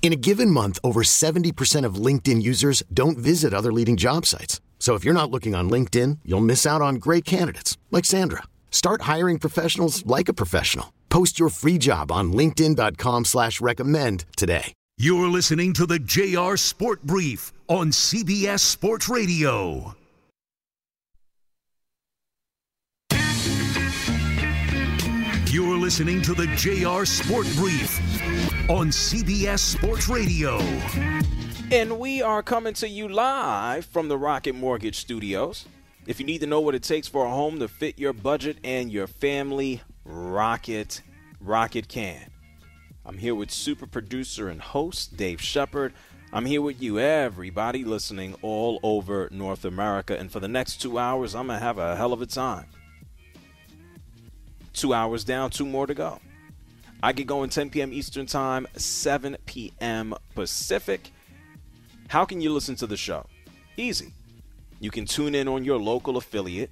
In a given month, over 70% of LinkedIn users don't visit other leading job sites. So if you're not looking on LinkedIn, you'll miss out on great candidates like Sandra. Start hiring professionals like a professional. Post your free job on LinkedIn.com slash recommend today. You're listening to the JR Sport Brief on CBS Sports Radio. You're listening to the JR Sport Brief on CBS Sports Radio. And we are coming to you live from the Rocket Mortgage Studios. If you need to know what it takes for a home to fit your budget and your family, Rocket, Rocket can. I'm here with super producer and host Dave Shepard. I'm here with you, everybody listening all over North America. And for the next two hours, I'm going to have a hell of a time. Two hours down, two more to go. I get going 10 p.m. Eastern Time, 7 p.m. Pacific. How can you listen to the show? Easy. You can tune in on your local affiliate.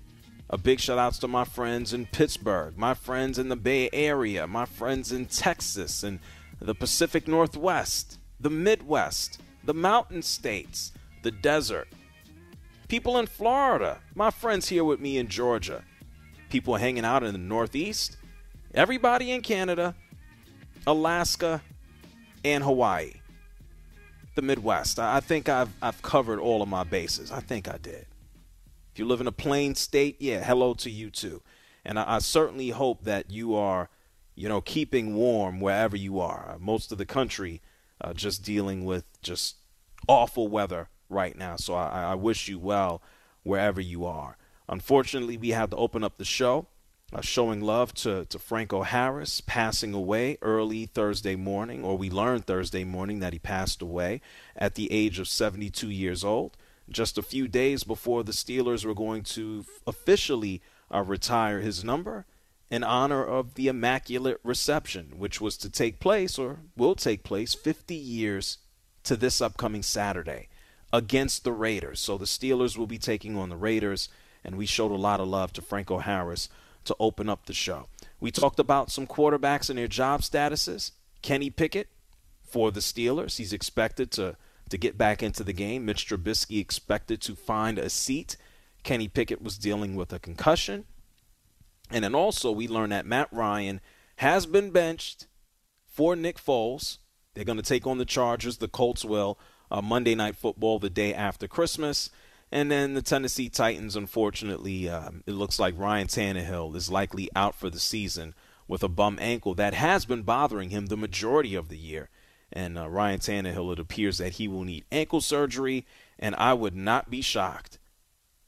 A big shout outs to my friends in Pittsburgh, my friends in the Bay Area, my friends in Texas and the Pacific Northwest, the Midwest, the Mountain States, the desert. People in Florida, my friends here with me in Georgia people hanging out in the Northeast, everybody in Canada, Alaska, and Hawaii. The Midwest. I think I've, I've covered all of my bases. I think I did. If you live in a plain state, yeah, hello to you too. And I, I certainly hope that you are, you know, keeping warm wherever you are. Most of the country uh, just dealing with just awful weather right now. So I, I wish you well wherever you are. Unfortunately, we had to open up the show, uh, showing love to, to Franco Harris, passing away early Thursday morning, or we learned Thursday morning that he passed away at the age of 72 years old, just a few days before the Steelers were going to officially uh, retire his number in honor of the Immaculate Reception, which was to take place, or will take place, 50 years to this upcoming Saturday against the Raiders. So the Steelers will be taking on the Raiders and we showed a lot of love to Franco Harris to open up the show. We talked about some quarterbacks and their job statuses. Kenny Pickett for the Steelers, he's expected to to get back into the game. Mitch Trubisky expected to find a seat. Kenny Pickett was dealing with a concussion. And then also we learned that Matt Ryan has been benched for Nick Foles. They're going to take on the Chargers. The Colts will uh, Monday Night Football the day after Christmas. And then the Tennessee Titans, unfortunately, um, it looks like Ryan Tannehill is likely out for the season with a bum ankle that has been bothering him the majority of the year. And uh, Ryan Tannehill, it appears that he will need ankle surgery, and I would not be shocked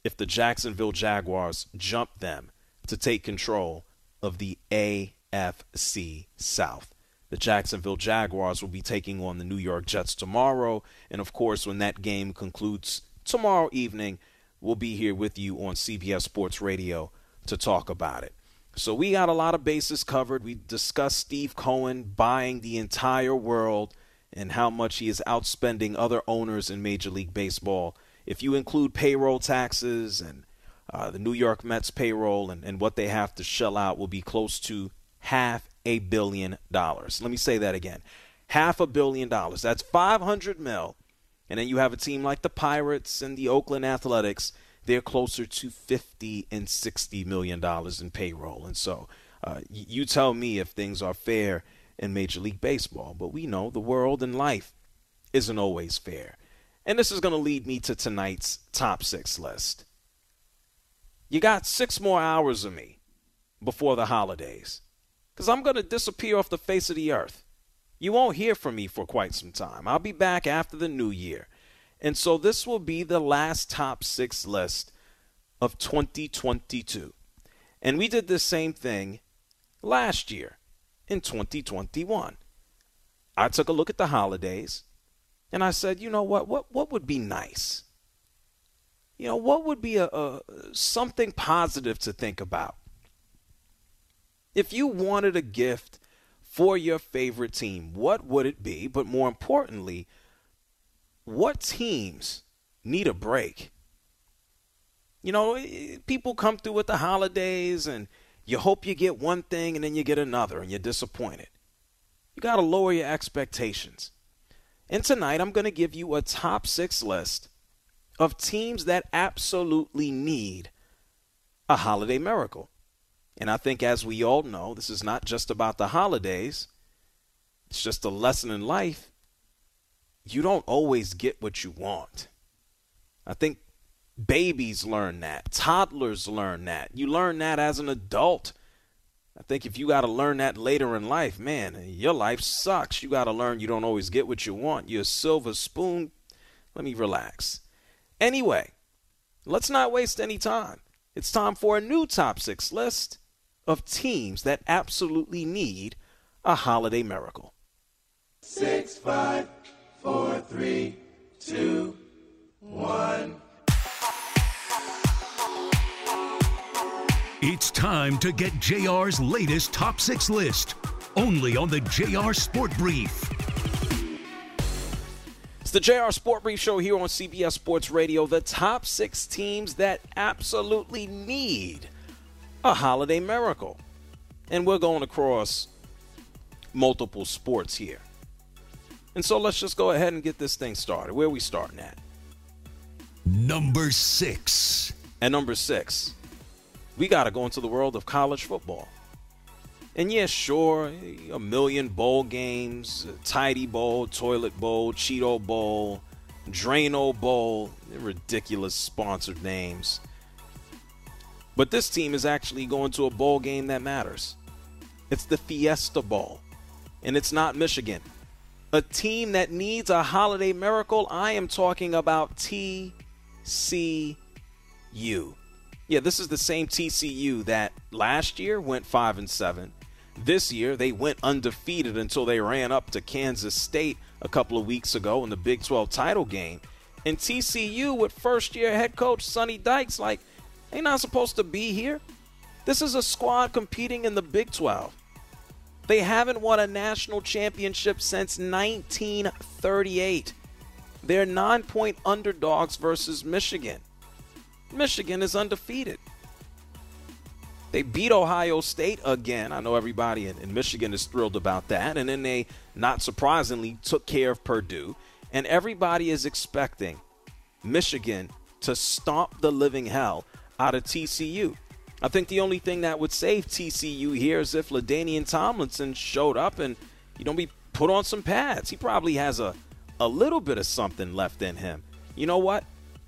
if the Jacksonville Jaguars jump them to take control of the AFC South. The Jacksonville Jaguars will be taking on the New York Jets tomorrow, and of course, when that game concludes tomorrow evening, we'll be here with you on CBS Sports Radio to talk about it. So we got a lot of bases covered. We discussed Steve Cohen buying the entire world and how much he is outspending other owners in Major League Baseball. If you include payroll taxes and uh, the New York Mets payroll and, and what they have to shell out will be close to half a billion dollars. Let me say that again. Half a billion dollars. That's 500 mil and then you have a team like the Pirates and the Oakland Athletics. They're closer to 50 and 60 million dollars in payroll. And so uh, you tell me if things are fair in Major League Baseball. But we know the world and life isn't always fair. And this is going to lead me to tonight's top six list. You got six more hours of me before the holidays. because I'm going to disappear off the face of the earth. You won't hear from me for quite some time. I'll be back after the new year. And so this will be the last top six list of 2022. And we did the same thing last year in 2021. I took a look at the holidays and I said, you know what, what, what would be nice? You know, what would be a, a something positive to think about? If you wanted a gift for your favorite team, what would it be? But more importantly, what teams need a break? You know, people come through with the holidays and you hope you get one thing and then you get another and you're disappointed. You got to lower your expectations. And tonight I'm going to give you a top six list of teams that absolutely need a holiday miracle. And I think, as we all know, this is not just about the holidays, it's just a lesson in life. You don't always get what you want. I think babies learn that, toddlers learn that. You learn that as an adult. I think if you got to learn that later in life, man, your life sucks. You got to learn you don't always get what you want. You're a silver spoon. Let me relax. Anyway, let's not waste any time. It's time for a new top six list of teams that absolutely need a holiday miracle. Six, five, four, three, two, one. It's time to get JR's latest top six list, only on the JR Sport Brief. It's the JR Sport Brief Show here on CBS Sports Radio. The top six teams that absolutely need a holiday miracle. And we're going across multiple sports here. And so let's just go ahead and get this thing started. Where are we starting at? Number six. At number six, we got to go into the world of college football. And yeah, sure, a million bowl games, Tidy Bowl, Toilet Bowl, Cheeto Bowl, Drano Bowl, ridiculous sponsored names. But this team is actually going to a bowl game that matters. It's the Fiesta Bowl, and it's not Michigan. A team that needs a holiday miracle, I am talking about TCU. Yeah, this is the same TCU that last year went 5 and 7. This year they went undefeated until they ran up to Kansas State a couple of weeks ago in the Big 12 title game. And TCU with first year head coach Sonny Dykes like they not supposed to be here. This is a squad competing in the Big 12. They haven't won a national championship since 1938. They're nine point underdogs versus Michigan. Michigan is undefeated. They beat Ohio State again. I know everybody in, in, Michigan is thrilled about that. And then they, not surprisingly, took care of Purdue. And everybody is expecting Michigan to stomp the living hell out of TCU. I think the only thing that would save TCU here is if LaDainian Tomlinson showed up and, you know, be put on some pads. He probably has a, a little bit of something left in him. You know what?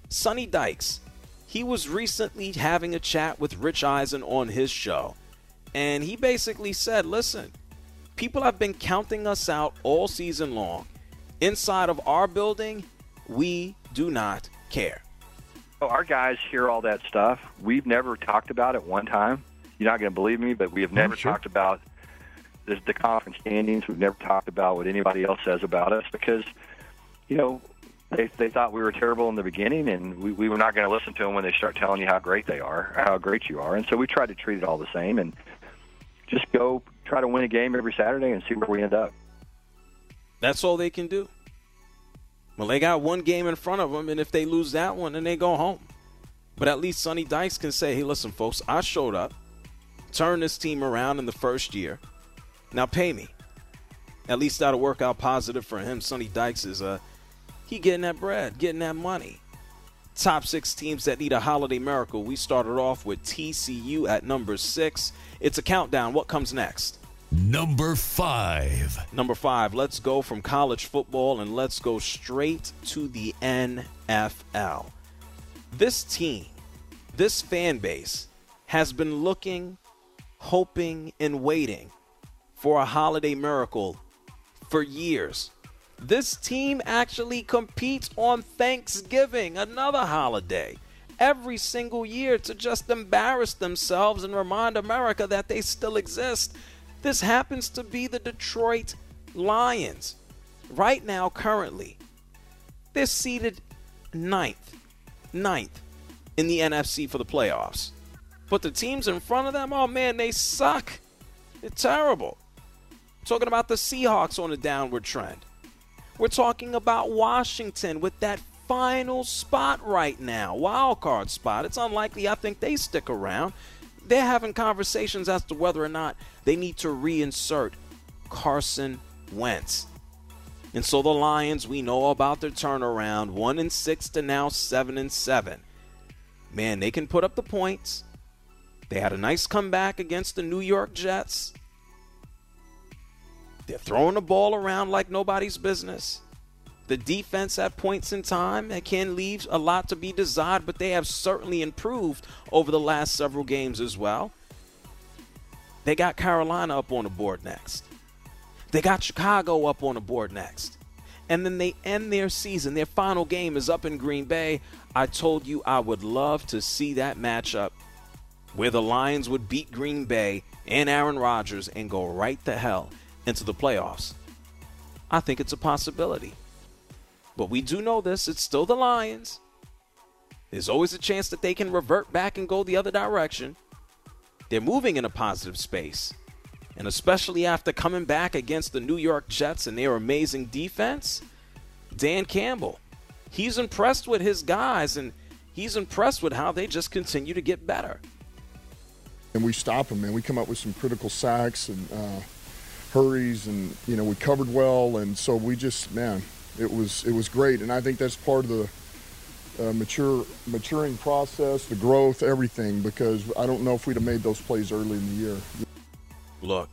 Sonny Dykes, he was recently having a chat with Rich Eisen on his show. And he basically said, listen, people have been counting us out all season long. Inside of our building, we do not care. Our guys hear all that stuff. We've never talked about it one time. You're not going to believe me, but we have never sure. talked about this, the conference standings. We've never talked about what anybody else says about us because, you know, they they thought we were terrible in the beginning, and we, we were not going to listen to them when they start telling you how great they are, how great you are. And so we tried to treat it all the same and just go try to win a game every Saturday and see where we end up. That's all they can do. Well, they got one game in front of them, and if they lose that one, then they go home. But at least Sonny Dykes can say, hey, listen, folks, I showed up, turned this team around in the first year. Now pay me. At least that'll work out positive for him. Sonny Dykes is uh, he getting that bread, getting that money. Top six teams that need a holiday miracle. We started off with TCU at number six. It's a countdown. What comes next? Number five. Number five, let's go from college football and let's go straight to the NFL. This team, this fan base, has been looking, hoping, and waiting for a holiday miracle for years. This team actually competes on Thanksgiving, another holiday, every single year to just embarrass themselves and remind America that they still exist. This happens to be the Detroit Lions. Right now, currently, they're seated ninth, ninth in the NFC for the playoffs. But the teams in front of them, oh man, they suck. They're terrible. Talking about the Seahawks on a downward trend. We're talking about Washington with that final spot right now, wild card spot. It's unlikely I think they stick around. They're having conversations as to whether or not they need to reinsert Carson Wentz. And so the Lions, we know about their turnaround, one and six to now seven and seven. Man, they can put up the points. They had a nice comeback against the New York Jets. They're throwing the ball around like nobody's business. The defense at points in time can leave a lot to be desired, but they have certainly improved over the last several games as well. They got Carolina up on the board next. They got Chicago up on the board next. And then they end their season. Their final game is up in Green Bay. I told you I would love to see that matchup where the Lions would beat Green Bay and Aaron Rodgers and go right to hell into the playoffs. I think it's a possibility. But we do know this it's still the Lions. There's always a chance that they can revert back and go the other direction. They're moving in a positive space. And especially after coming back against the New York Jets and their amazing defense, Dan Campbell, he's impressed with his guys and he's impressed with how they just continue to get better. And we stop them, man. We come up with some critical sacks and uh, hurries, and you know we covered well, and so we just, man, it was it was great. And I think that's part of the uh, mature maturing process, the growth, everything. Because I don't know if we'd have made those plays early in the year. Look,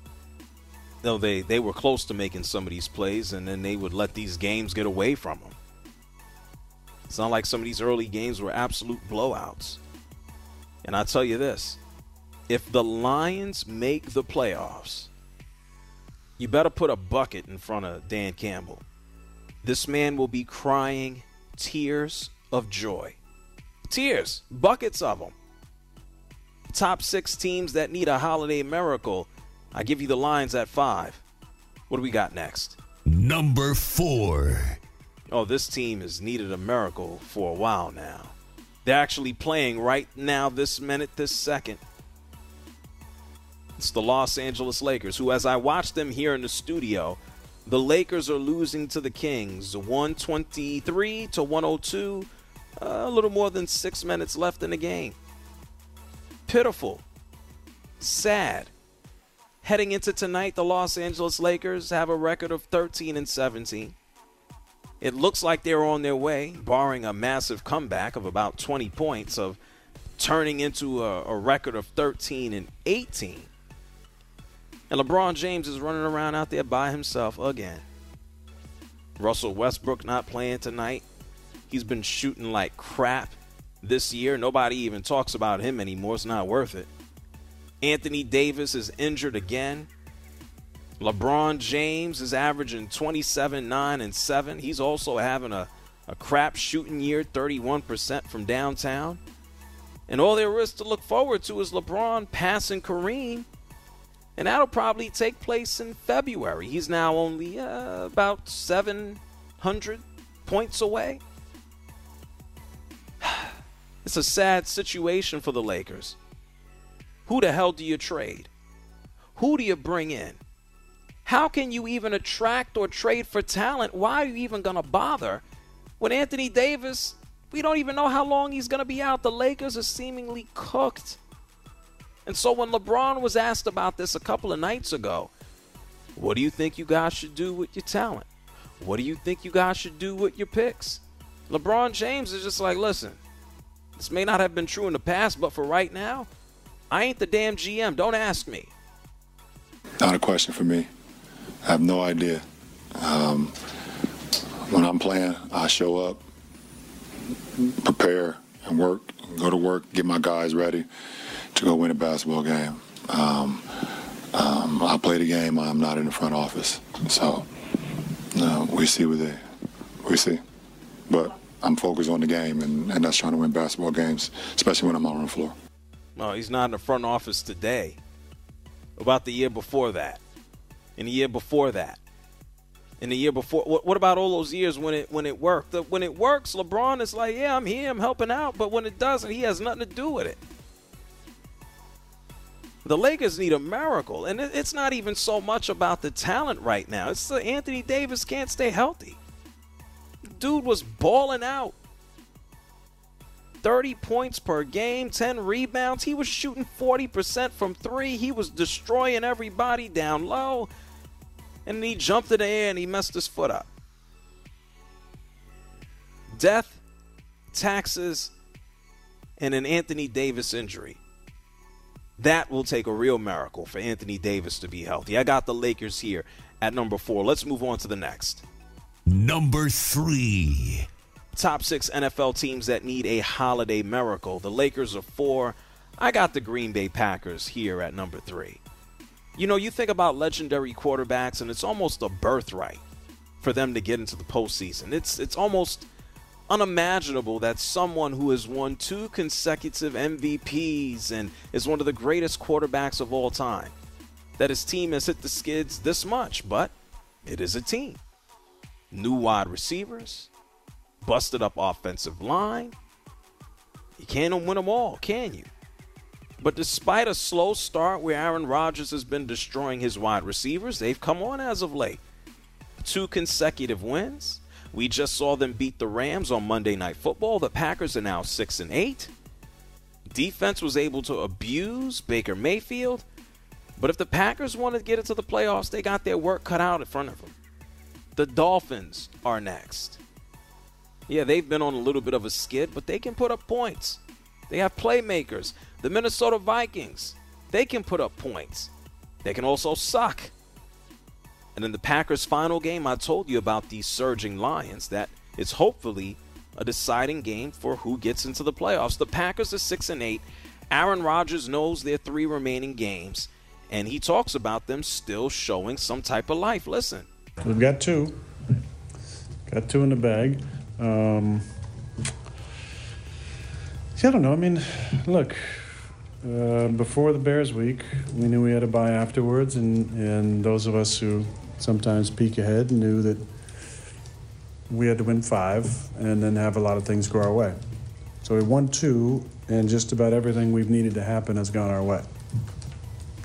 no, they they were close to making some of these plays, and then they would let these games get away from them. It's not like some of these early games were absolute blowouts. And I tell you this if the Lions make the playoffs, you better put a bucket in front of Dan Campbell. This man will be crying tears of joy. Tears, buckets of them. Top six teams that need a holiday miracle. I give you the Lions at five. What do we got next? Number four. Oh, this team has needed a miracle for a while now. They're actually playing right now, this minute, this second. It's the Los Angeles Lakers, who, as I watch them here in the studio, the Lakers are losing to the Kings 123 to 102. Uh, a little more than six minutes left in the game. Pitiful. Sad. Heading into tonight, the Los Angeles Lakers have a record of 13 and 17. It looks like they're on their way, barring a massive comeback of about 20 points, of turning into a, a record of 13 and 18. And LeBron James is running around out there by himself again. Russell Westbrook not playing tonight. He's been shooting like crap this year. Nobody even talks about him anymore. It's not worth it. Anthony Davis is injured again. LeBron James is averaging 27, 9, and 7. He's also having a, a crap shooting year, 31% from downtown. And all there is to look forward to is LeBron passing Kareem and that'll probably take place in February. He's now only uh, about 700 points away. It's a sad situation for the Lakers. Who the hell do you trade? Who do you bring in? How can you even attract or trade for talent? Why are you even going to bother when Anthony Davis, we don't even know how long he's going to be out. The Lakers are seemingly cooked. And so when LeBron was asked about this a couple of nights ago, what do you think you guys should do with your talent? What do you think you guys should do with your picks? LeBron James is just like, listen, this may not have been true in the past, but for right now, I ain't the damn GM. Don't ask me. Not a question for me. I have no idea. Um, when I'm playing, I show up, prepare, and work, go to work, get my guys ready to go win a basketball game. Um, Um, I play the game. I'm not in the front office. So we see what they we see. But I'm focused on the game, and, and that's trying to win basketball games, especially when I'm on the floor. No, he's not in the front office today. About the year before that, and the year before that, and the year before. What, what about all those years when it when it worked? When it works, LeBron is like, yeah, I'm here, I'm helping out. But when it doesn't, he has nothing to do with it. The Lakers need a miracle, and it's not even so much about the talent right now. It's the Anthony Davis can't stay healthy. Dude was balling out. 30 points per game, 10 rebounds. He was shooting 40% from three. He was destroying everybody down low. And he jumped in the air and he messed his foot up. Death, taxes, and an Anthony Davis injury. That will take a real miracle for Anthony Davis to be healthy. I got the Lakers here at number four. Let's move on to the next. Number three. Top six NFL teams that need a holiday miracle. The Lakers are four. I got the Green Bay Packers here at number three. You know, you think about legendary quarterbacks, and it's almost a birthright for them to get into the postseason. It's it's almost unimaginable that someone who has won two consecutive MVPs and is one of the greatest quarterbacks of all time, that his team has hit the skids this much, but it is a team. New wide receivers, busted up offensive line. You can't win them all, can you? But despite a slow start where Aaron Rodgers has been destroying his wide receivers, they've come on as of late. Two consecutive wins. We just saw them beat the Rams on Monday Night Football. The Packers are now 6 and 8. Defense was able to abuse Baker Mayfield. But if the Packers want to get into the playoffs, they got their work cut out in front of them. The Dolphins are next. Yeah, they've been on a little bit of a skid, but they can put up points. They have playmakers. The Minnesota Vikings, they can put up points. They can also suck. And in the Packers' final game, I told you about these surging Lions that it's hopefully a deciding game for who gets into the playoffs. The Packers are 6 and 8. Aaron Rodgers knows their three remaining games, and he talks about them still showing some type of life. Listen. We've got two. Got two in the bag. Um, see, I don't know. I mean, look, uh, before the Bears week, we knew we had to buy afterwards, and, and those of us who sometimes peek ahead and knew that we had to win five and then have a lot of things go our way. So we won two, and just about everything we've needed to happen has gone our way.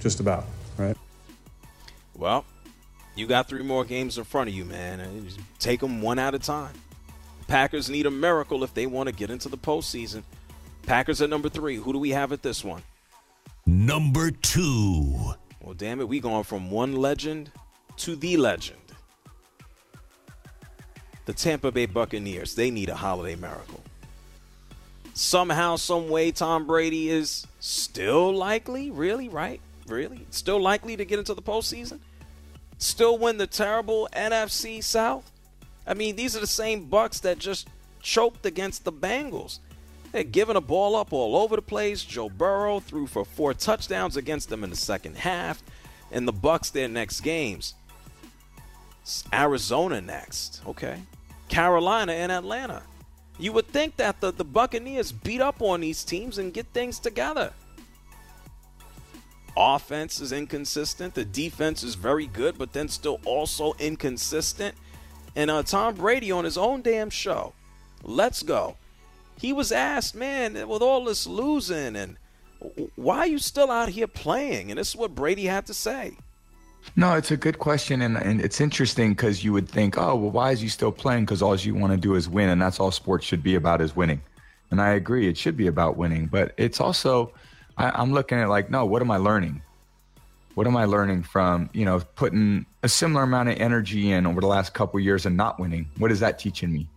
Just about, right? Well, you got three more games in front of you, man. And you take them one at a time. Packers need a miracle if they want to get into the postseason. Packers at number three. Who do we have at this one? Number two. Well, damn it, we going from one legend to the legend. The Tampa Bay Buccaneers. They need a holiday miracle. Somehow, some way, Tom Brady is still likely, really, right? Really? Still likely to get into the postseason? Still win the terrible NFC South? I mean, these are the same Bucs that just choked against the Bengals. They're giving the ball up all over the place. Joe Burrow threw for four touchdowns against them in the second half, and the Bucs their next games. Arizona next, okay. Carolina and Atlanta. You would think that the, the Buccaneers beat up on these teams and get things together. Offense is inconsistent. The defense is very good, but then still also inconsistent. And uh, Tom Brady on his own damn show, Let's Go, he was asked, man, with all this losing and why are you still out here playing? And this is what Brady had to say. No, it's a good question, and, and it's interesting because you would think, oh, well, why is he still playing? Because all you want to do is win, and that's all sports should be about is winning. And I agree, it should be about winning, but it's also, I, I'm looking at like, no, what am I learning? What am I learning from, you know, putting a similar amount of energy in over the last couple years and not winning? What is that teaching me?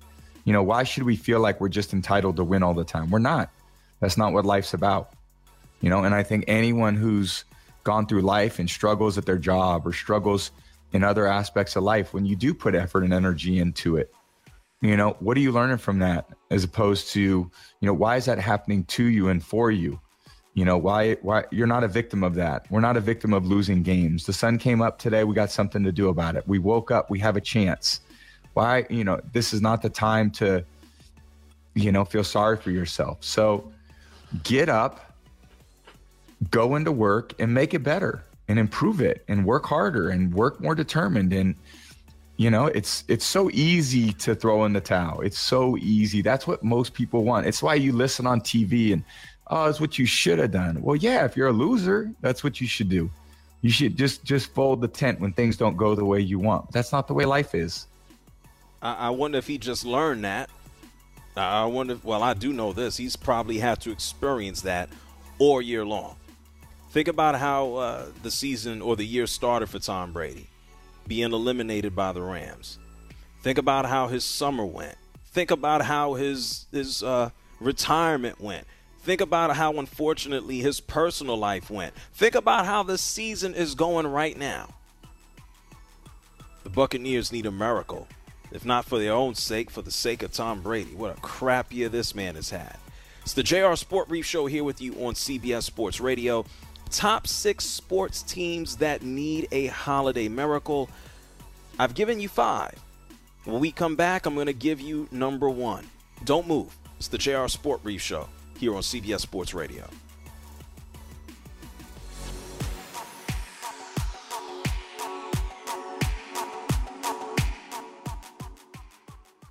You know, why should we feel like we're just entitled to win all the time? We're not. That's not what life's about. You know, and I think anyone who's gone through life and struggles at their job or struggles in other aspects of life, when you do put effort and energy into it, you know, what are you learning from that as opposed to, you know, why is that happening to you and for you? You know, why why you're not a victim of that. We're not a victim of losing games. The sun came up today, we got something to do about it. We woke up, we have a chance. Why, you know, this is not the time to you know, feel sorry for yourself. So get up, go into work and make it better and improve it and work harder and work more determined. And you know it's it's so easy to throw in the towel. It's so easy. That's what most people want. It's why you listen on tv and oh it's what you should have done. Well yeah if you're a loser that's what you should do. You should just just fold the tent when things don't go the way you want. That's not the way life is. I, I wonder if he just learned that. I wonder if, well I do know this. He's probably had to experience that all year long think about how uh, the season or the year started for Tom Brady being eliminated by the Rams. Think about how his summer went. Think about how his his uh, retirement went. Think about how unfortunately his personal life went. Think about how the season is going right now. The Buccaneers need a miracle, if not for their own sake, for the sake of Tom Brady. What a crap year this man has had. It's the JR Sport Brief Show here with you on CBS Sports Radio top six sports teams that need a holiday miracle. I've given you five. When we come back, I'm going to give you number one. Don't move. It's the JR Sport Brief Show here on CBS Sports Radio.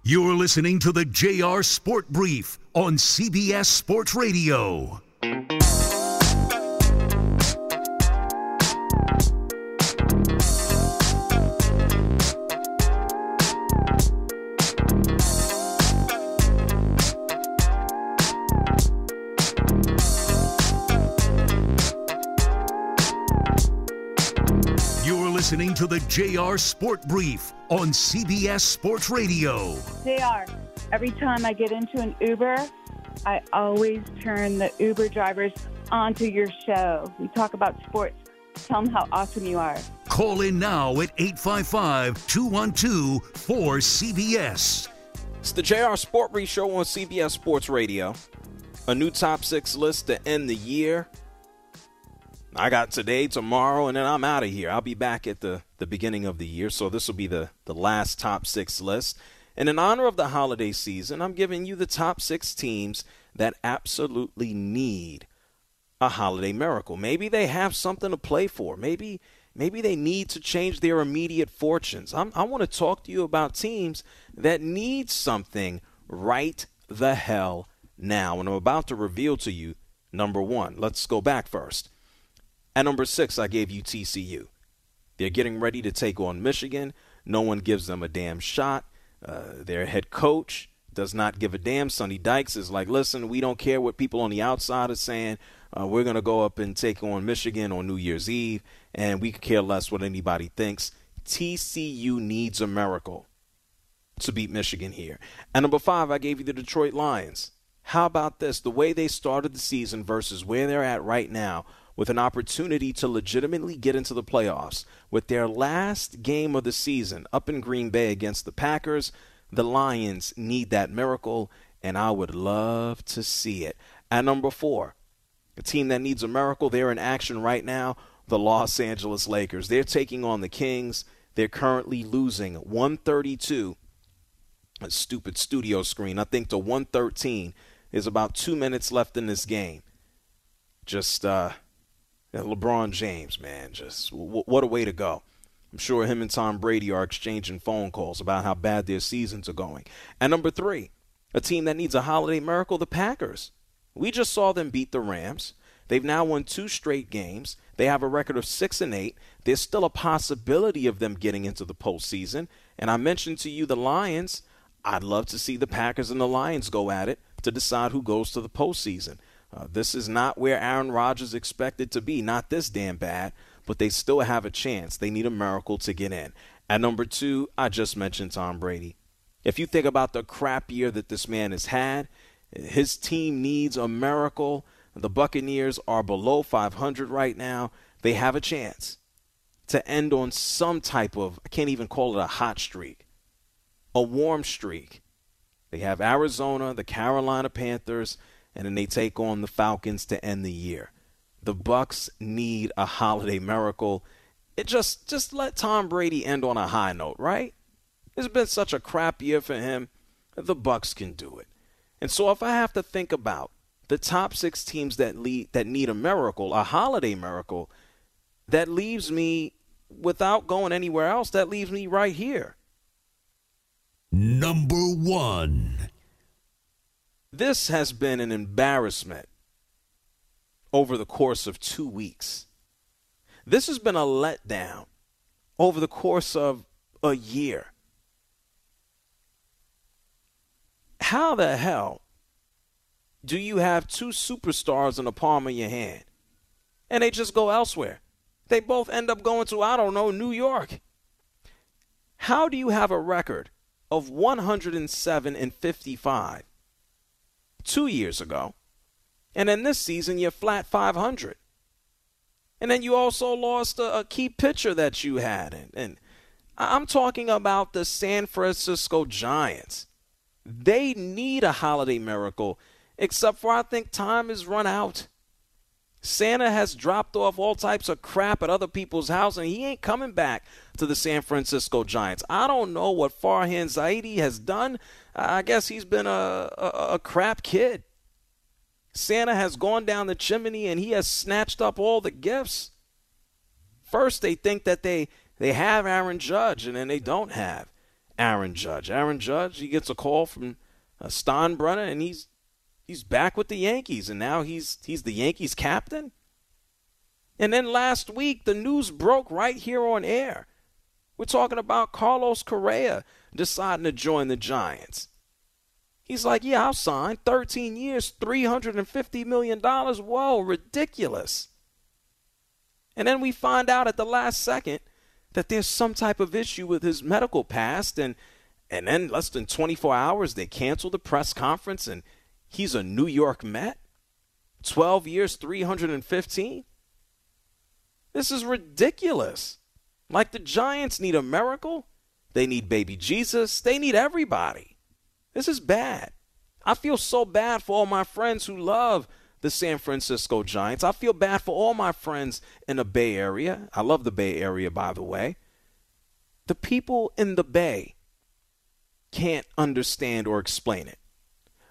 You're listening to the JR Sport Brief on CBS Sports Radio. Listening to the JR Sport Brief on CBS Sports Radio. JR, every time I get into an Uber, I always turn the Uber drivers onto your show. We talk about sports. Tell them how awesome you are. Call in now at 855 212 4CBS. It's the JR Sport Brief Show on CBS Sports Radio. A new top six list to end the year. I got today, tomorrow, and then I'm out of here. I'll be back at the, the beginning of the year, so this will be the, the last top six list. And in honor of the holiday season, I'm giving you the top six teams that absolutely need a holiday miracle. Maybe they have something to play for. Maybe maybe they need to change their immediate fortunes. I'm, I want to talk to you about teams that need something right the hell now. And I'm about to reveal to you number one. Let's go back first. At number six, I gave you TCU. They're getting ready to take on Michigan. No one gives them a damn shot. Uh, their head coach does not give a damn. Sonny Dykes is like, listen, we don't care what people on the outside are saying. Uh, we're going to go up and take on Michigan on New Year's Eve, and we could care less what anybody thinks. TCU needs a miracle to beat Michigan here. And number five, I gave you the Detroit Lions. How about this? The way they started the season versus where they're at right now with an opportunity to legitimately get into the playoffs. With their last game of the season up in Green Bay against the Packers, the Lions need that miracle, and I would love to see it. At number four, a team that needs a miracle, they're in action right now, the Los Angeles Lakers. They're taking on the Kings. They're currently losing 132. A stupid studio screen, I think, to 113. is about two minutes left in this game. Just, uh, LeBron James, man, just w- what a way to go. I'm sure him and Tom Brady are exchanging phone calls about how bad their seasons are going. And number three, a team that needs a holiday miracle, the Packers. We just saw them beat the Rams. They've now won two straight games. They have a record of six and eight. There's still a possibility of them getting into the postseason. And I mentioned to you the Lions. I'd love to see the Packers and the Lions go at it to decide who goes to the postseason. Uh, this is not where Aaron Rodgers expected to be, not this damn bad, but they still have a chance. They need a miracle to get in. At number two, I just mentioned Tom Brady. If you think about the crap year that this man has had, his team needs a miracle. The Buccaneers are below 500 right now. They have a chance to end on some type of, I can't even call it a hot streak, a warm streak. They have Arizona, the Carolina Panthers, and then they take on the Falcons to end the year. The Bucs need a holiday miracle. It just just let Tom Brady end on a high note, right? It's been such a crap year for him. The Bucs can do it. And so if I have to think about the top 6 teams that lead that need a miracle, a holiday miracle, that leaves me without going anywhere else, that leaves me right here. Number 1. This has been an embarrassment over the course of 2 weeks. This has been a letdown over the course of a year. How the hell do you have two superstars in the palm of your hand and they just go elsewhere? They both end up going to, I don't know, New York. How do you have a record of 107 and 55 two years ago, and then this season you're flat 500? And then you also lost a, a key pitcher that you had. And, and I'm talking about the San Francisco Giants. They need a holiday miracle, except for I think time has run out. Santa has dropped off all types of crap at other people's house, and he ain't coming back to the San Francisco Giants. I don't know what Farhan Zaidi has done. I guess he's been a, a, a crap kid. Santa has gone down the chimney and he has snatched up all the gifts. First, they think that they, they have Aaron Judge, and then they don't have. Aaron Judge. Aaron Judge, he gets a call from uh, Steinbrenner, and he's he's back with the Yankees, and now he's he's the Yankees captain. And then last week, the news broke right here on air. We're talking about Carlos Correa deciding to join the Giants. He's like, yeah, I'll sign 13 years, $350 million. Whoa, ridiculous. And then we find out at the last second that there's some type of issue with his medical past and and then less than 24 hours they cancel the press conference and he's a New York Met 12 years 315 this is ridiculous like the Giants need a miracle they need baby Jesus they need everybody this is bad I feel so bad for all my friends who love the San Francisco Giants. I feel bad for all my friends in the Bay Area. I love the Bay Area, by the way. The people in the Bay can't understand or explain it.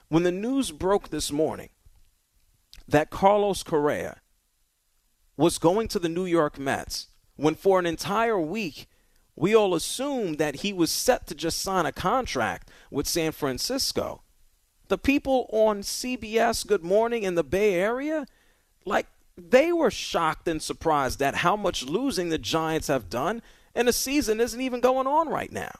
When the news broke this morning that Carlos Correa was going to the New York Mets, when for an entire week we all assumed that he was set to just sign a contract with San Francisco the people on CBS Good Morning in the Bay Area, like they were shocked and surprised at how much losing the Giants have done, and the season isn't even going on right now.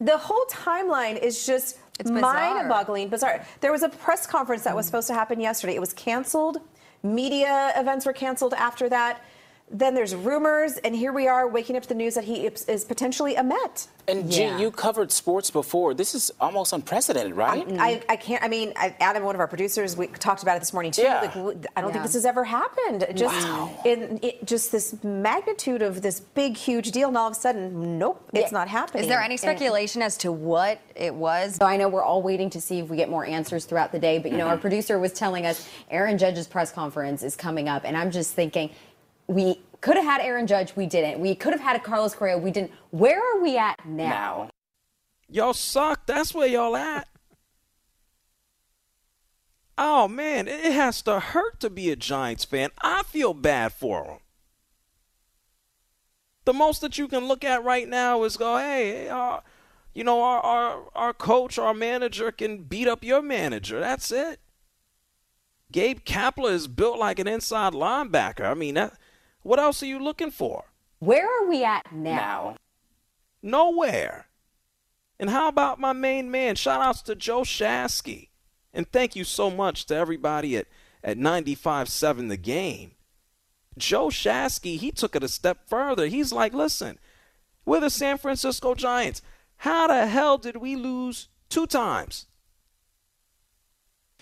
The whole timeline is just mind-boggling, bizarre. There was a press conference that was mm. supposed to happen yesterday. It was canceled. Media events were canceled after that. Then there's rumors, and here we are waking up to the news that he is potentially a Met. And yeah. G, you covered sports before. This is almost unprecedented, right? I, I, can't. I mean, Adam, one of our producers, we talked about it this morning too. Yeah. Like, I don't yeah. think this has ever happened. Just wow. in it, just this magnitude of this big, huge deal, and all of a sudden, nope, it's not happening. Is there any speculation and, as to what it was? So I know we're all waiting to see if we get more answers throughout the day. But you know, our mm-hmm. producer was telling us Aaron Judge's press conference is coming up, and I'm just thinking we could have had Aaron Judge, we didn't. We could have had a Carlos Correa, we didn't. Where are we at now? now. Y'all suck. That's where y'all at. Oh man, it has to hurt to be a Giants fan. I feel bad for them. The most that you can look at right now is go, hey, uh, you know, our, our our coach, our manager can beat up your manager. That's it. Gabe Kapler is built like an inside linebacker. I mean, that what else are you looking for? Where are we at now? now. Nowhere. And how about my main man? Shout outs to Joe Shasky. And thank you so much to everybody at, at 95.7 The Game. Joe Shasky, he took it a step further. He's like, listen, we're the San Francisco Giants. How the hell did we lose two times?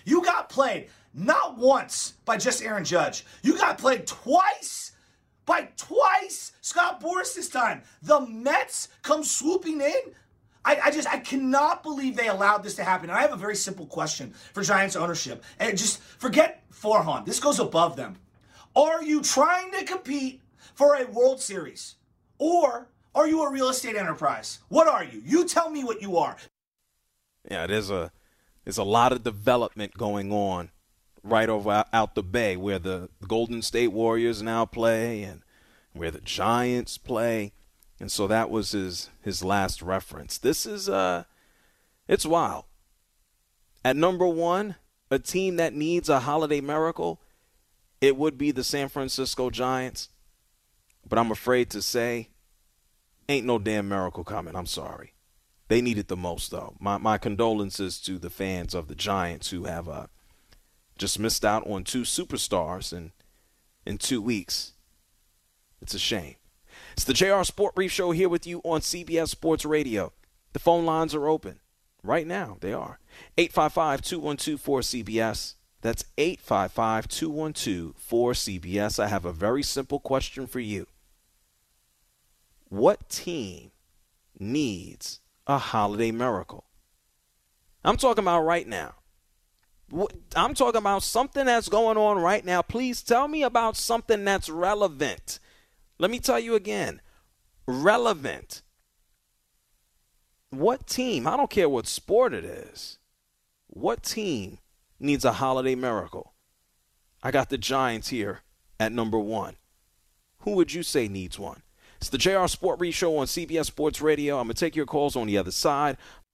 You got played not once by just Aaron Judge. You got played twice by twice Scott Boras this time. The Mets come swooping in. I, I, just I cannot believe they allowed this to happen. And I have a very simple question for Giants ownership. And just forget Farhan. This goes above them. Are you trying to compete for a World Series? Or are you a real estate enterprise? What are you? You tell me what you are. Yeah, there's a there's a lot of development going on right over out the bay where the Golden State Warriors now play and where the Giants play. And so that was his his last reference. This is uh it's wild. At number 1, a team that needs a holiday miracle, it would be the San Francisco Giants. But I'm afraid to say ain't no damn miracle coming. I'm sorry. They need it the most though. My my condolences to the fans of the Giants who have uh just missed out on two superstars in in 2 weeks. It's a shame. It's the JR Sport Brief Show here with you on CBS Sports Radio. The phone lines are open. Right now, they are. 855 212 4CBS. That's 855 212 4CBS. I have a very simple question for you. What team needs a holiday miracle? I'm talking about right now. I'm talking about something that's going on right now. Please tell me about something that's relevant. Let me tell you again relevant. What team, I don't care what sport it is, what team needs a holiday miracle? I got the Giants here at number one. Who would you say needs one? It's the JR Sport Brief Show on CBS Sports Radio. I'm going to take your calls on the other side.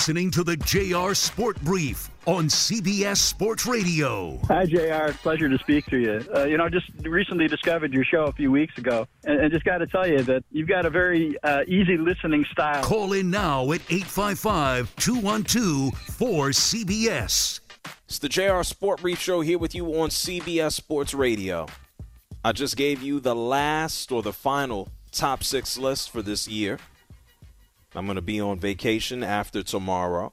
Listening to the JR Sport Brief on CBS Sports Radio. Hi, JR. Pleasure to speak to you. Uh, you know, just recently discovered your show a few weeks ago, and, and just got to tell you that you've got a very uh, easy listening style. Call in now at 855 212 4CBS. It's the JR Sport Brief Show here with you on CBS Sports Radio. I just gave you the last or the final top six list for this year. I'm going to be on vacation after tomorrow.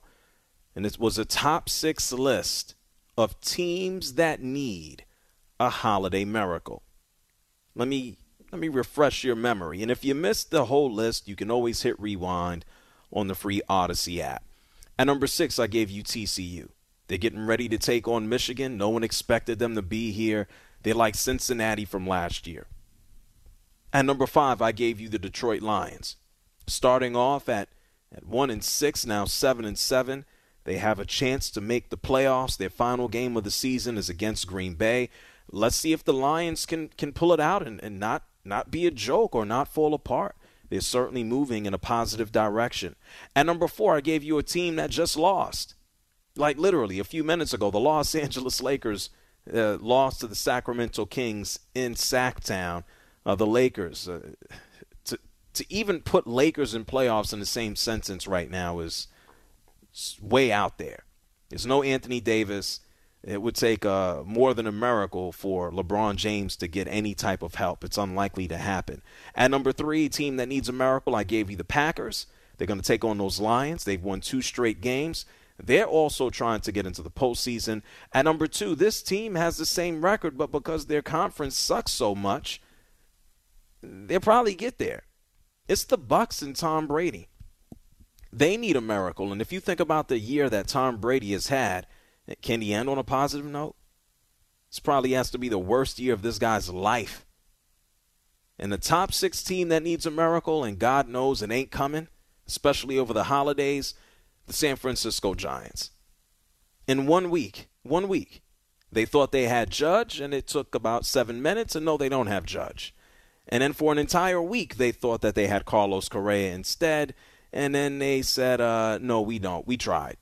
And it was a top six list of teams that need a holiday miracle. Let me let me refresh your memory. And if you missed the whole list, you can always hit rewind on the free Audacy app. At number six, I gave you TCU. They're getting ready to take on Michigan. No one expected them to be here. They're like Cincinnati from last year. At number five, I gave you the Detroit Lions starting off at, at one and six, now seven and seven. They have a chance to make the playoffs. Their final game of the season is against Green Bay. Let's see if the Lions can can pull it out and, and not not be a joke or not fall apart. They're certainly moving in a positive direction. At number four, I gave you a team that just lost. Like literally a few minutes ago, the Los Angeles Lakers uh, lost to the Sacramento Kings in Sacktown. Uh, the Lakers. Uh, to even put Lakers and playoffs in the same sentence right now is way out there. There's no Anthony Davis. It would take uh, more than a miracle for LeBron James to get any type of help. It's unlikely to happen. At number three, team that needs a miracle, I gave you the Packers. They're going to take on those Lions. They've won two straight games. They're also trying to get into the postseason. At number two, this team has the same record, but because their conference sucks so much, they'll probably get there. It's the Bucs and Tom Brady. They need a miracle. And if you think about the year that Tom Brady has had, can he end on a positive note? This probably has to be the worst year of this guy's life. And the top six team that needs a miracle, and God knows it ain't coming, especially over the holidays, the San Francisco Giants. In one week, one week, they thought they had Judge, and it took about seven minutes, and no, they don't have Judge. And then for an entire week, they thought that they had Carlos Correa instead. And then they said, uh, no, we don't. We tried.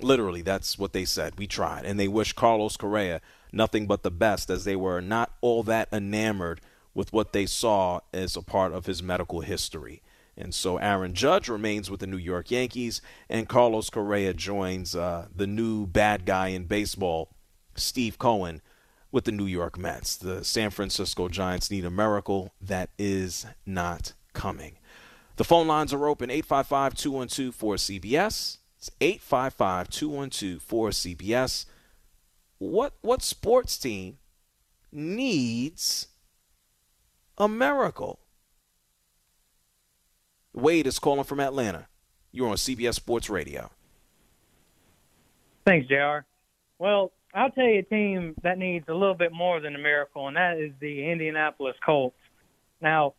Literally, that's what they said. We tried. And they wished Carlos Correa nothing but the best as they were not all that enamored with what they saw as a part of his medical history. And so Aaron Judge remains with the New York Yankees, and Carlos Correa joins uh, the new bad guy in baseball, Steve Cohen, with the New York Mets. The San Francisco Giants need a miracle that is not coming. The phone lines are open 855 212 4CBS. It's 855 212 4CBS. What, what sports team needs a miracle? Wade is calling from Atlanta. You're on CBS Sports Radio. Thanks, JR. Well, I'll tell you a team that needs a little bit more than a miracle, and that is the Indianapolis Colts. Now,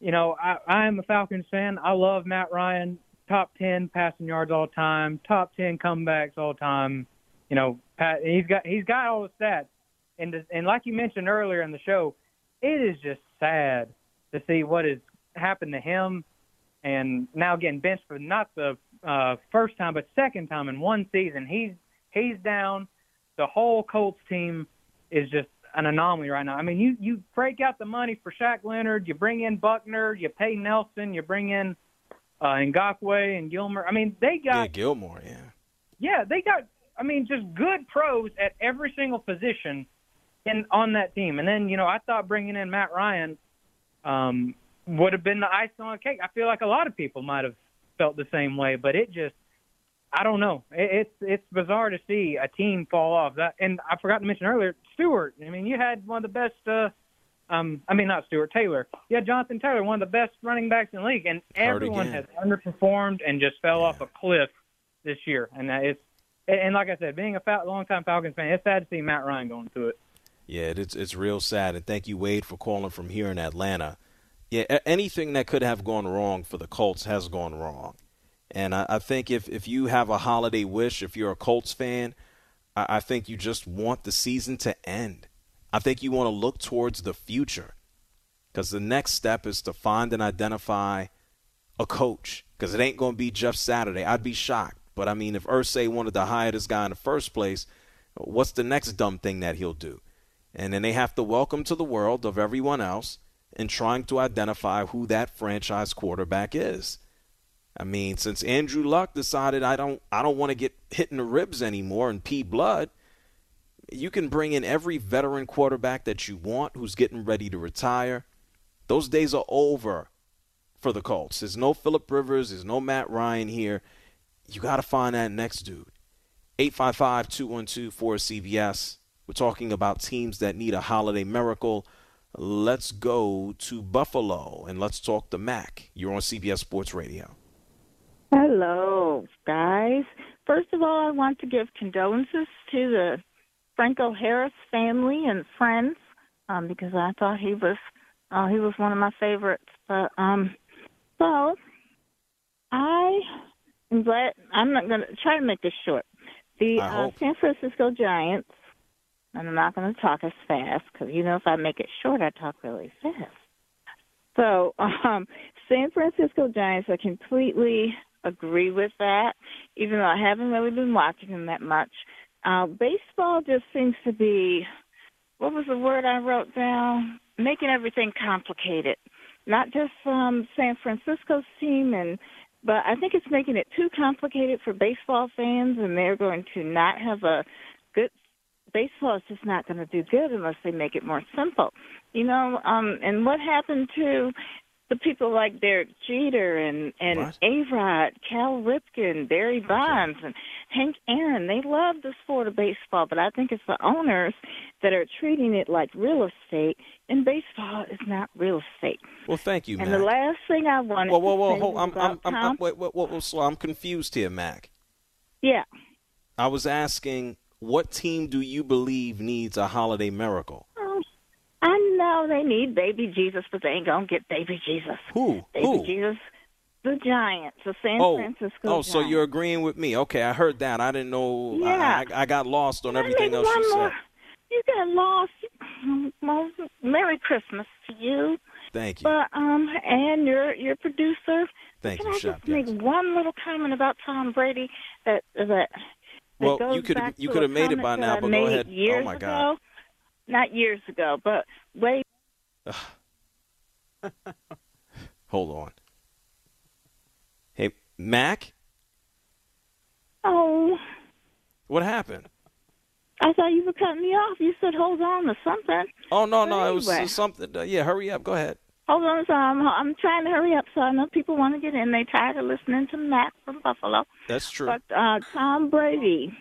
you know, I, I am a Falcons fan. I love Matt Ryan, top 10 passing yards all time, top 10 comebacks all time. You know, Pat, he's got he's got all the stats. And and like you mentioned earlier in the show, it is just sad to see what has happened to him and now getting benched for not the uh, first time but second time in one season. He's he's down. The whole Colts team is just an anomaly right now. I mean, you you break out the money for Shaq Leonard, you bring in Buckner, you pay Nelson, you bring in uh, Ngakoue and Gilmore. I mean, they got yeah, Gilmore, yeah, yeah, they got. I mean, just good pros at every single position in on that team. And then you know, I thought bringing in Matt Ryan um, would have been the icing on the cake. I feel like a lot of people might have felt the same way, but it just I don't know. It's it's bizarre to see a team fall off. That and I forgot to mention earlier, Stewart. I mean, you had one of the best. Uh, um, I mean, not Stewart Taylor. You had Jonathan Taylor, one of the best running backs in the league, and everyone has underperformed and just fell yeah. off a cliff this year. And it's and like I said, being a long longtime Falcons fan, it's sad to see Matt Ryan going through it. Yeah, it's it's real sad. And thank you, Wade, for calling from here in Atlanta. Yeah, anything that could have gone wrong for the Colts has gone wrong. And I, I, think if, if you have a holiday wish, if you're a Colts fan, I, I think you just want the season to end. I think you want to look towards the future because the next step is to find and identify a coach because it ain't going to be Jeff Saturday. I'd be shocked. But I mean, if Irsay wanted to hire this guy in the first place, what's the next dumb thing that he'll do? And then they have to welcome to the world of everyone else and trying to identify who that franchise quarterback is. I mean, since Andrew Luck decided I don't I don't want to get hit in the ribs anymore and pee blood, you can bring in every veteran quarterback that you want who's getting ready to retire. Those days are over for the Colts. There's no Philip Rivers, there's no Matt Ryan here. You got to find that next dude. 855-212-4CBS. We're talking about teams that need a holiday miracle. Let's go to Buffalo and let's talk to Mac. You're on CBS Sports Radio. Hello, guys. First of all, I want to give condolences to the Franco Harris family and friends um, because I thought he was uh, he was one of my favorites. But um, so I am glad. I'm not going to try to make this short. The uh, San Francisco Giants, and I'm not going to talk as fast because you know if I make it short, I talk really fast. So, um, San Francisco Giants are completely agree with that, even though I haven't really been watching them that much. Uh, baseball just seems to be, what was the word I wrote down? Making everything complicated. Not just um, San Francisco's team, and but I think it's making it too complicated for baseball fans, and they're going to not have a good baseball is just not going to do good unless they make it more simple. You know, um, and what happened to the people like Derek Jeter and and A Rod, Cal Ripken, Barry Bonds, okay. and Hank Aaron. They love the sport of baseball, but I think it's the owners that are treating it like real estate, and baseball is not real estate. Well, thank you, and the last thing I wanted. Whoa, whoa, whoa! hold, I'm, I'm, I'm, I'm, wait, wait, wait, slow. I'm confused here, Mac. Yeah. I was asking, what team do you believe needs a holiday miracle? I know they need baby Jesus, but they ain't gonna get baby Jesus. Who? Baby Who? Jesus. The Giants, the San oh, Francisco. Oh, Giants. so you're agreeing with me? Okay, I heard that. I didn't know. Yeah. I, I, I got lost on everything else you more. said. You got lost. Well, Merry Christmas to you. Thank you. But um, and your your producer. Thank Can you, I Shop. just make one little comment about Tom Brady that that. Well, that goes you could you could have made it by now, but go ahead. Years oh my ago. Not years ago, but way Hold on. Hey, Mac. Oh. What happened? I thought you were cutting me off. You said hold on to something. Oh no, no, But it was anyway. something. Uh, yeah, hurry up. Go ahead. Hold on, so I'm, I'm trying to hurry up. So I know people want to get in. They tired of listening to Matt from Buffalo. That's true. But uh, Tom Brady,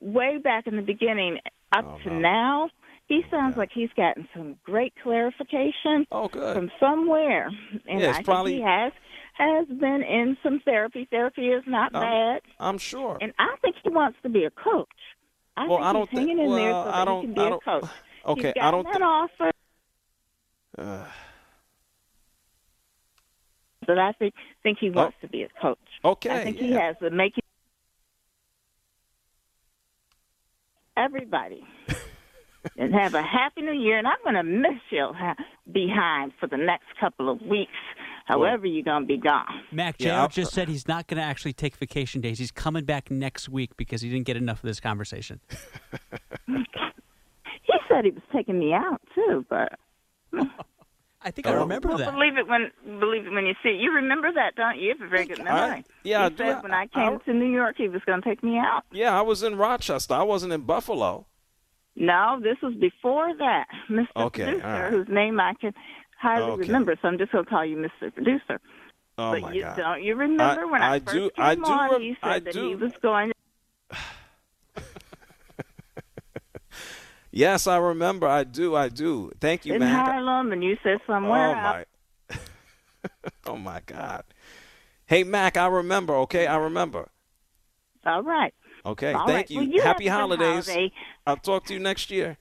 way back in the beginning up Oh, to now, he sounds like he's gotten some great clarification oh, good. from somewhere, and Yeah, I probably- think he has has been in some therapy. Therapy is not I'm- bad, I'm sure. and I think he wants to be a coach. I Well, think I don't he's hanging in there well, so I that don't- he can be I a coach. Okay, he's I don't that thi- offer, Uh, but I think think he wants to be a coach. okay. I think he has to make everybody and have a happy new year. And I'm going to miss you behind for the next couple of weeks, however you're going to be gone. Mac Yeah, Jr. I'll- just said he's not going to actually take vacation days. He's coming back next week because he didn't get enough of this conversation. He said he was taking me out too, but I think I oh. remember well, that. believe it when believe it when you see it. You remember that, don't you? You have a very good memory. yeah, I he do. said when I came to New York, he was going to take me out. Yeah, I was in Rochester. I wasn't in Buffalo. No, this was before that, Mr. Okay, Producer, right. whose name I can hardly Okay. remember, so I'm just going to call you Mr. Producer. Oh but my you God. don't you remember I- when I, I first do- came I do on? rem- he said I that do. he was going. Yes, I remember. I do. I do. Thank you, in Mac. Harlem, and you said somewhere oh my. oh my God. Hey Mac, I remember. Okay, I remember. All right. Okay, All thank right. you. Well, you Happy holidays. holiday. I'll talk to you next year.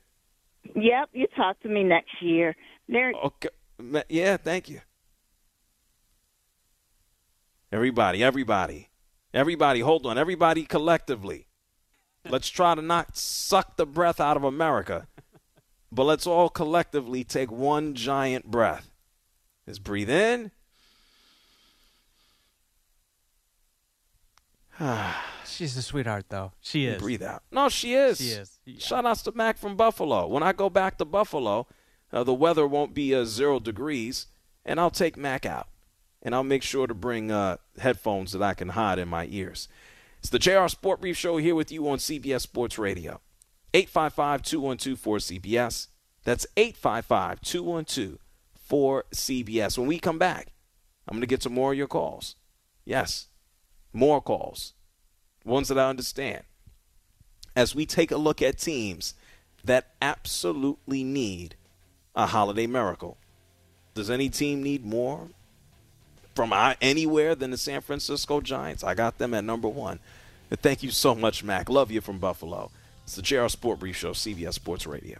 Yep, you talk to me next year. There. Okay. Yeah, thank you. Everybody, everybody, everybody, hold on. Everybody collectively. Let's try to not suck the breath out of America, but let's all collectively take one giant breath. Let's breathe in. She's a sweetheart, though. She is. Breathe out. No, she is. She is. Shout outs to Mac from Buffalo. When I go back to Buffalo, uh, the weather won't be uh, zero degrees, and I'll take Mac out. And I'll make sure to bring uh, headphones that I can hide in my ears. It's the JR Sport Brief Show here with you on CBS Sports Radio. 855 212 4CBS. That's 855 212 4CBS. When we come back, I'm going to get to more of your calls. Yes, more calls. Ones that I understand as we take a look at teams that absolutely need a holiday miracle. Does any team need more from anywhere than the San Francisco Giants? I got them at number one. And thank you so much, Mac. Love you from Buffalo. It's the JR Sport Brief Show, CBS Sports Radio.